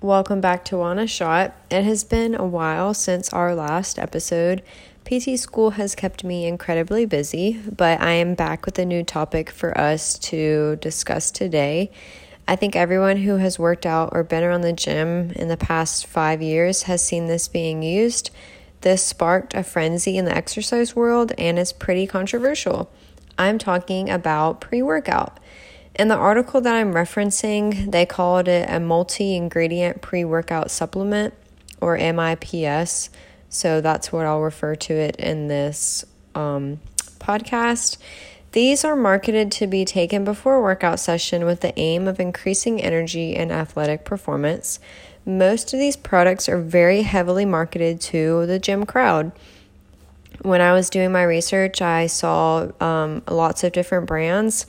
Welcome back to On a Shot. It has been a while since our last episode. PT school has kept me incredibly busy, but I am back with a new topic for us to discuss today. I think everyone who has worked out or been around the gym in the past five years has seen this being used. This sparked a frenzy in the exercise world and is pretty controversial. I'm talking about pre workout. In the article that I'm referencing, they called it a multi ingredient pre workout supplement or MIPS. So that's what I'll refer to it in this um, podcast. These are marketed to be taken before a workout session with the aim of increasing energy and athletic performance. Most of these products are very heavily marketed to the gym crowd. When I was doing my research, I saw um, lots of different brands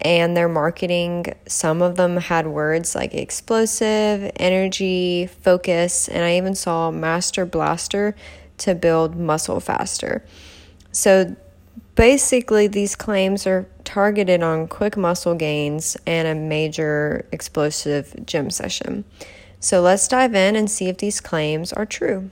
and their marketing. Some of them had words like explosive, energy, focus, and I even saw Master Blaster to build muscle faster. So Basically, these claims are targeted on quick muscle gains and a major explosive gym session. So let's dive in and see if these claims are true.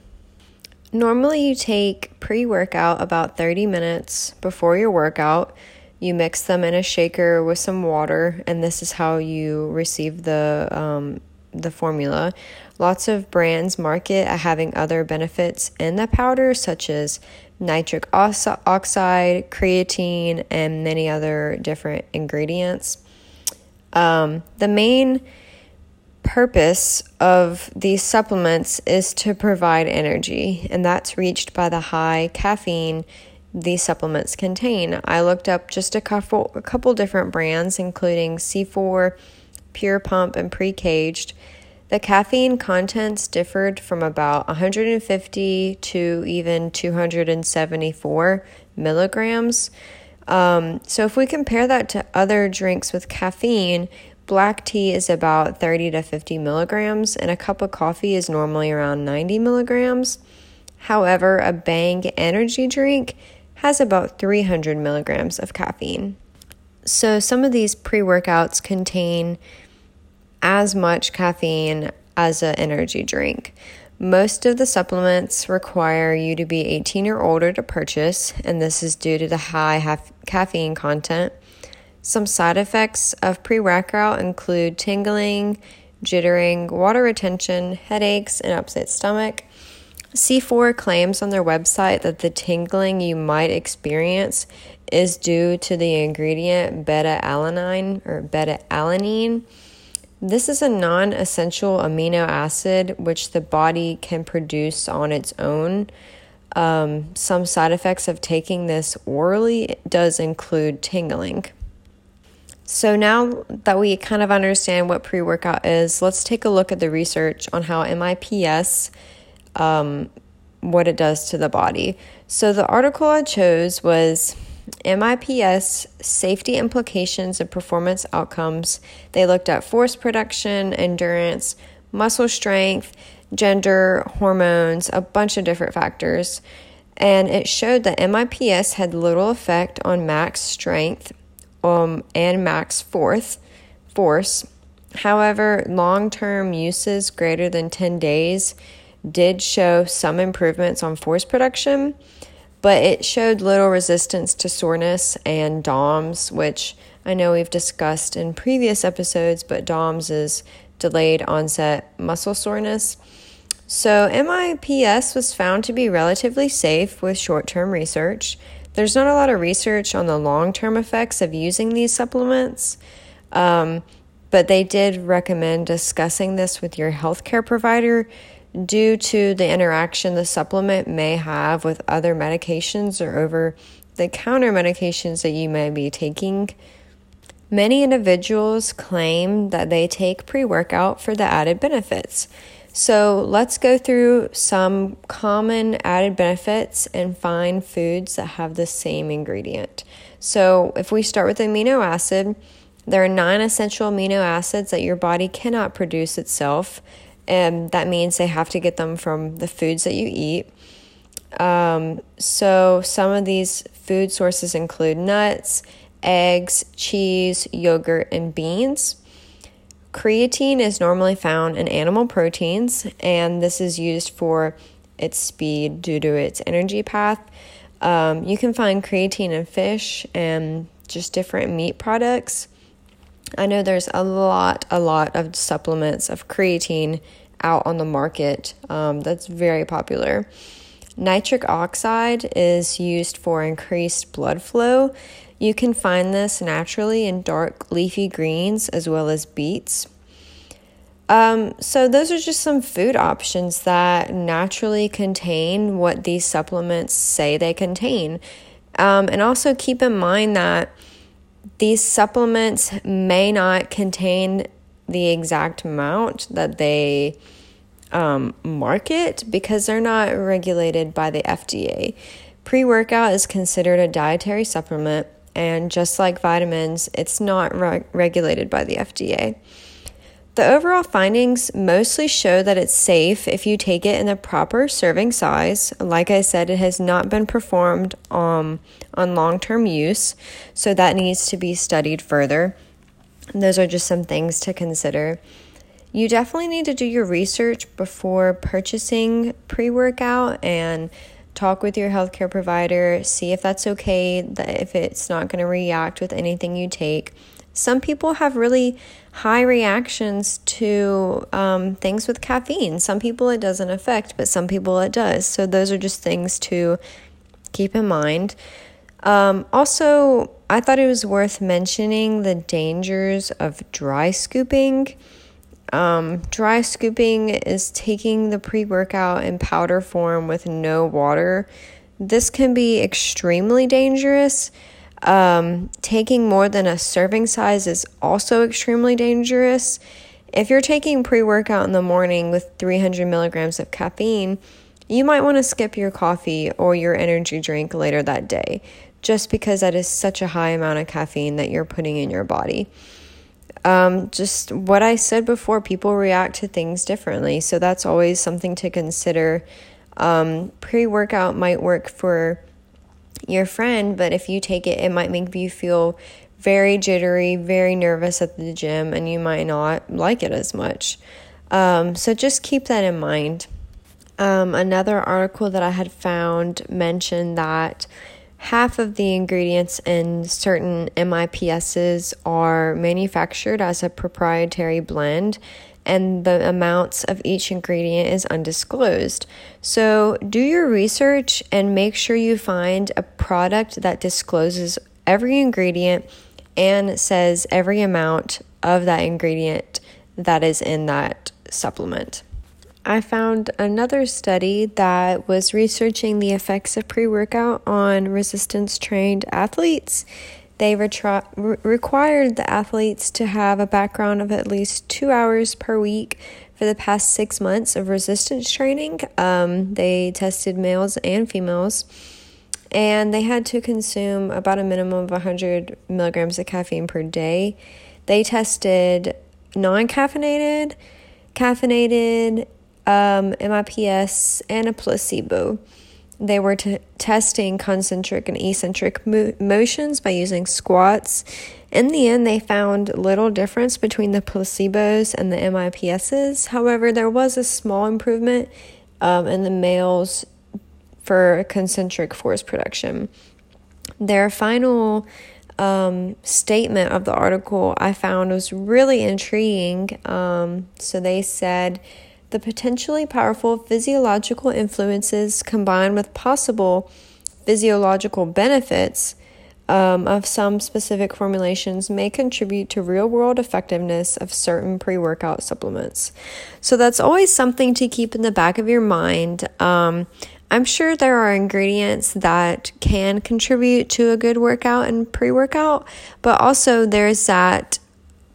Normally, you take pre workout about 30 minutes before your workout. You mix them in a shaker with some water, and this is how you receive the um, the formula. Lots of brands market having other benefits in the powder, such as nitric oxide, creatine, and many other different ingredients. Um, the main purpose of these supplements is to provide energy, and that's reached by the high caffeine these supplements contain. I looked up just a couple a couple different brands including C4, Pure Pump and Pre-Kaged the caffeine contents differed from about 150 to even 274 milligrams. Um, so, if we compare that to other drinks with caffeine, black tea is about 30 to 50 milligrams, and a cup of coffee is normally around 90 milligrams. However, a Bang energy drink has about 300 milligrams of caffeine. So, some of these pre workouts contain as much caffeine as an energy drink. Most of the supplements require you to be 18 or older to purchase, and this is due to the high caffeine content. Some side effects of pre workout include tingling, jittering, water retention, headaches, and upset stomach. C4 claims on their website that the tingling you might experience is due to the ingredient beta alanine or beta alanine this is a non essential amino acid which the body can produce on its own. Um, some side effects of taking this orally does include tingling. So, now that we kind of understand what pre workout is, let's take a look at the research on how MIPS, um, what it does to the body. So, the article I chose was MIPS safety implications and performance outcomes. They looked at force production, endurance, muscle strength, gender, hormones, a bunch of different factors. And it showed that MIPS had little effect on max strength um, and max force. force. However, long term uses greater than 10 days did show some improvements on force production but it showed little resistance to soreness and DOMS, which I know we've discussed in previous episodes, but DOMS is delayed onset muscle soreness. So, MIPS was found to be relatively safe with short term research. There's not a lot of research on the long term effects of using these supplements, um, but they did recommend discussing this with your healthcare provider due to the interaction the supplement may have with other medications or over the counter medications that you may be taking. Many individuals claim that they take pre workout for the added benefits. So let's go through some common added benefits and find foods that have the same ingredient. So if we start with amino acid, there are nine essential amino acids that your body cannot produce itself and that means they have to get them from the foods that you eat. Um, so, some of these food sources include nuts, eggs, cheese, yogurt, and beans. Creatine is normally found in animal proteins, and this is used for its speed due to its energy path. Um, you can find creatine in fish and just different meat products. I know there's a lot, a lot of supplements of creatine out on the market um, that's very popular. Nitric oxide is used for increased blood flow. You can find this naturally in dark leafy greens as well as beets. Um, so, those are just some food options that naturally contain what these supplements say they contain. Um, and also keep in mind that these supplements may not contain the exact amount that they um, market because they're not regulated by the FDA. Pre workout is considered a dietary supplement, and just like vitamins, it's not re- regulated by the FDA. The overall findings mostly show that it's safe if you take it in the proper serving size. Like I said, it has not been performed um, on long term use, so that needs to be studied further. those are just some things to consider. You definitely need to do your research before purchasing pre workout and talk with your healthcare provider, see if that's okay, if it's not going to react with anything you take. Some people have really high reactions to um, things with caffeine. Some people it doesn't affect, but some people it does. So, those are just things to keep in mind. Um, also, I thought it was worth mentioning the dangers of dry scooping. Um, dry scooping is taking the pre workout in powder form with no water. This can be extremely dangerous um, taking more than a serving size is also extremely dangerous. If you're taking pre workout in the morning with 300 milligrams of caffeine, you might want to skip your coffee or your energy drink later that day, just because that is such a high amount of caffeine that you're putting in your body. Um, just what I said before, people react to things differently. So that's always something to consider. Um, Pre workout might work for your friend, but if you take it, it might make you feel very jittery, very nervous at the gym, and you might not like it as much. Um, so just keep that in mind. Um, another article that I had found mentioned that half of the ingredients in certain MIPSs are manufactured as a proprietary blend and the amounts of each ingredient is undisclosed. So, do your research and make sure you find a product that discloses every ingredient and says every amount of that ingredient that is in that supplement. I found another study that was researching the effects of pre workout on resistance trained athletes they re- required the athletes to have a background of at least two hours per week for the past six months of resistance training. Um, they tested males and females, and they had to consume about a minimum of 100 milligrams of caffeine per day. They tested non caffeinated, caffeinated, um, MIPS, and a placebo. They were t- testing concentric and eccentric mo- motions by using squats. In the end, they found little difference between the placebos and the MIPSs. However, there was a small improvement um, in the males for concentric force production. Their final um, statement of the article I found was really intriguing. Um, so they said, the potentially powerful physiological influences combined with possible physiological benefits um, of some specific formulations may contribute to real world effectiveness of certain pre workout supplements. So that's always something to keep in the back of your mind. Um, I'm sure there are ingredients that can contribute to a good workout and pre workout, but also there's that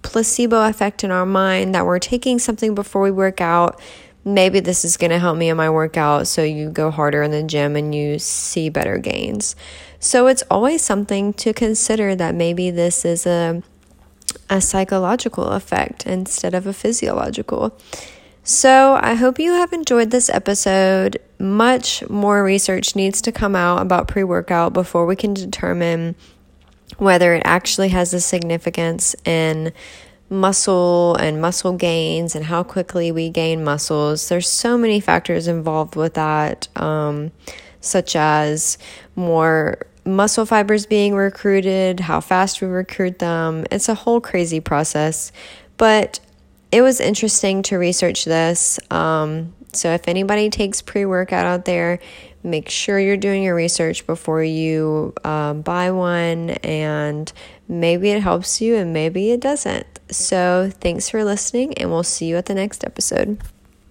placebo effect in our mind that we're taking something before we work out. Maybe this is going to help me in my workout, so you go harder in the gym and you see better gains. So it's always something to consider that maybe this is a a psychological effect instead of a physiological. So, I hope you have enjoyed this episode. Much more research needs to come out about pre workout before we can determine whether it actually has a significance in muscle and muscle gains and how quickly we gain muscles. There's so many factors involved with that, um, such as more muscle fibers being recruited, how fast we recruit them. It's a whole crazy process, but it was interesting to research this. Um, so if anybody takes pre workout out there, make sure you're doing your research before you um, buy one, and maybe it helps you and maybe it doesn't. So thanks for listening, and we'll see you at the next episode.